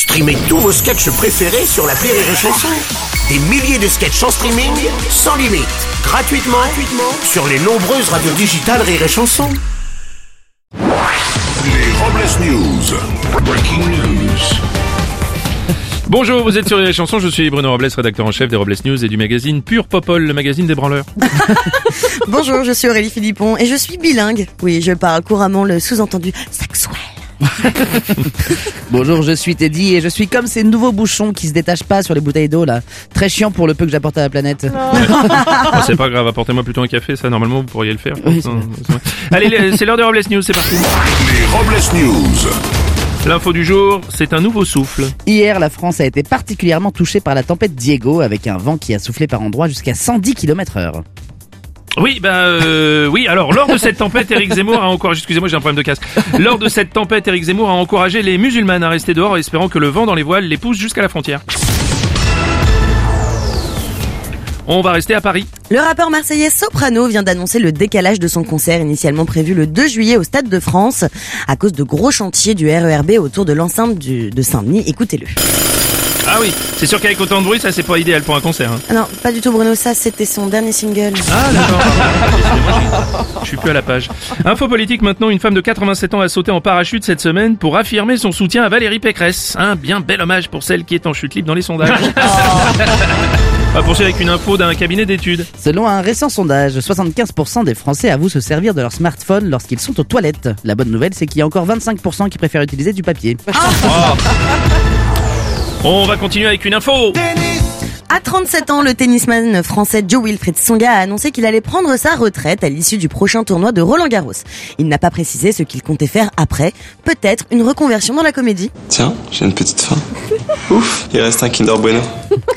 Streamez tous vos sketchs préférés sur la Rire et Chanson. Des milliers de sketchs en streaming, sans limite, gratuitement, gratuitement sur les nombreuses radios digitales Rire et Chanson. Les Robles News. Breaking news. Bonjour, vous êtes sur les chansons, je suis Bruno Robles, rédacteur en chef des Robles News et du magazine Pure Popol, le magazine des branleurs. Bonjour, je suis Aurélie Philippon et je suis bilingue. Oui, je parle couramment le sous-entendu sexuel. Bonjour, je suis Teddy et je suis comme ces nouveaux bouchons qui se détachent pas sur les bouteilles d'eau là. Très chiant pour le peu que j'apporte à la planète. Ah, c'est pas grave, apportez-moi plutôt un café, ça normalement vous pourriez le faire. Oui, Non. Allez, c'est l'heure des Robles News, c'est parti. Les Robles News. L'info du jour, c'est un nouveau souffle. Hier, la France a été particulièrement touchée par la tempête Diego avec un vent qui a soufflé par endroits jusqu'à 110 km heure. Oui, euh, oui. Alors, lors de cette tempête, Eric Zemmour a encore, excusez-moi, j'ai un problème de casque. Lors de cette tempête, Eric Zemmour a encouragé les musulmanes à rester dehors, espérant que le vent dans les voiles les pousse jusqu'à la frontière. On va rester à Paris. Le rappeur marseillais Soprano vient d'annoncer le décalage de son concert initialement prévu le 2 juillet au Stade de France à cause de gros chantiers du RERB autour de l'enceinte de Saint-Denis. Écoutez-le. Ah oui, c'est sûr qu'avec autant de bruit, ça c'est pas idéal pour un concert. hein. Ah non, pas du tout Bruno, ça c'était son dernier single. Ah d'accord. Excusez-moi, j'ai- Je suis plus à la page. Info politique maintenant, une femme de 87 ans a sauté en parachute cette semaine pour affirmer son soutien à Valérie Pécresse. Un bien bel hommage pour celle qui est en chute libre dans les sondages. On va poursuivre avec une info d'un cabinet d'études. Selon un récent sondage, 75% des Français avouent se servir de leur smartphone lorsqu'ils sont aux toilettes. La bonne nouvelle, c'est qu'il y a encore 25% qui préfèrent utiliser du papier. On va continuer avec une info. À 37 ans, le tennisman français Joe Wilfried Songa a annoncé qu'il allait prendre sa retraite à l'issue du prochain tournoi de Roland Garros. Il n'a pas précisé ce qu'il comptait faire après, peut-être une reconversion dans la comédie. Tiens, j'ai une petite faim. Ouf, il reste un Kinder Bueno.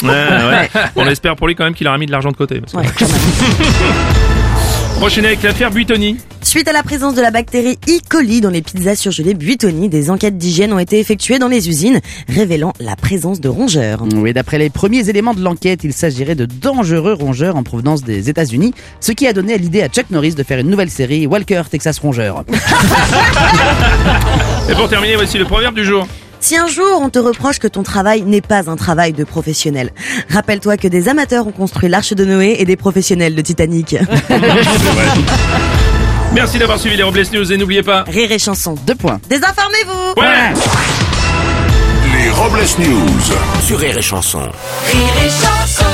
Ouais, ouais. On espère pour lui quand même qu'il aura mis de l'argent de côté. parce que- Ouais, quand même. Prochaine avec l'affaire Buitoni. Suite à la présence de la bactérie E. coli dans les pizzas surgelées Buitoni, des enquêtes d'hygiène ont été effectuées dans les usines, révélant la présence de rongeurs. Oui, d'après les premiers éléments de l'enquête, il s'agirait de dangereux rongeurs en provenance des États-Unis, ce qui a donné à l'idée à Chuck Norris de faire une nouvelle série Walker Texas Rongeur. Et pour terminer, voici le proverbe du jour. Si un jour on te reproche que ton travail n'est pas un travail de professionnel, rappelle-toi que des amateurs ont construit l'arche de Noé et des professionnels de Titanic. Merci d'avoir suivi les Robles News et n'oubliez pas. Rire et chanson. Deux points. Désinformez-vous Ouais Les Robles News. Sur Rire et Chanson. Rire et chanson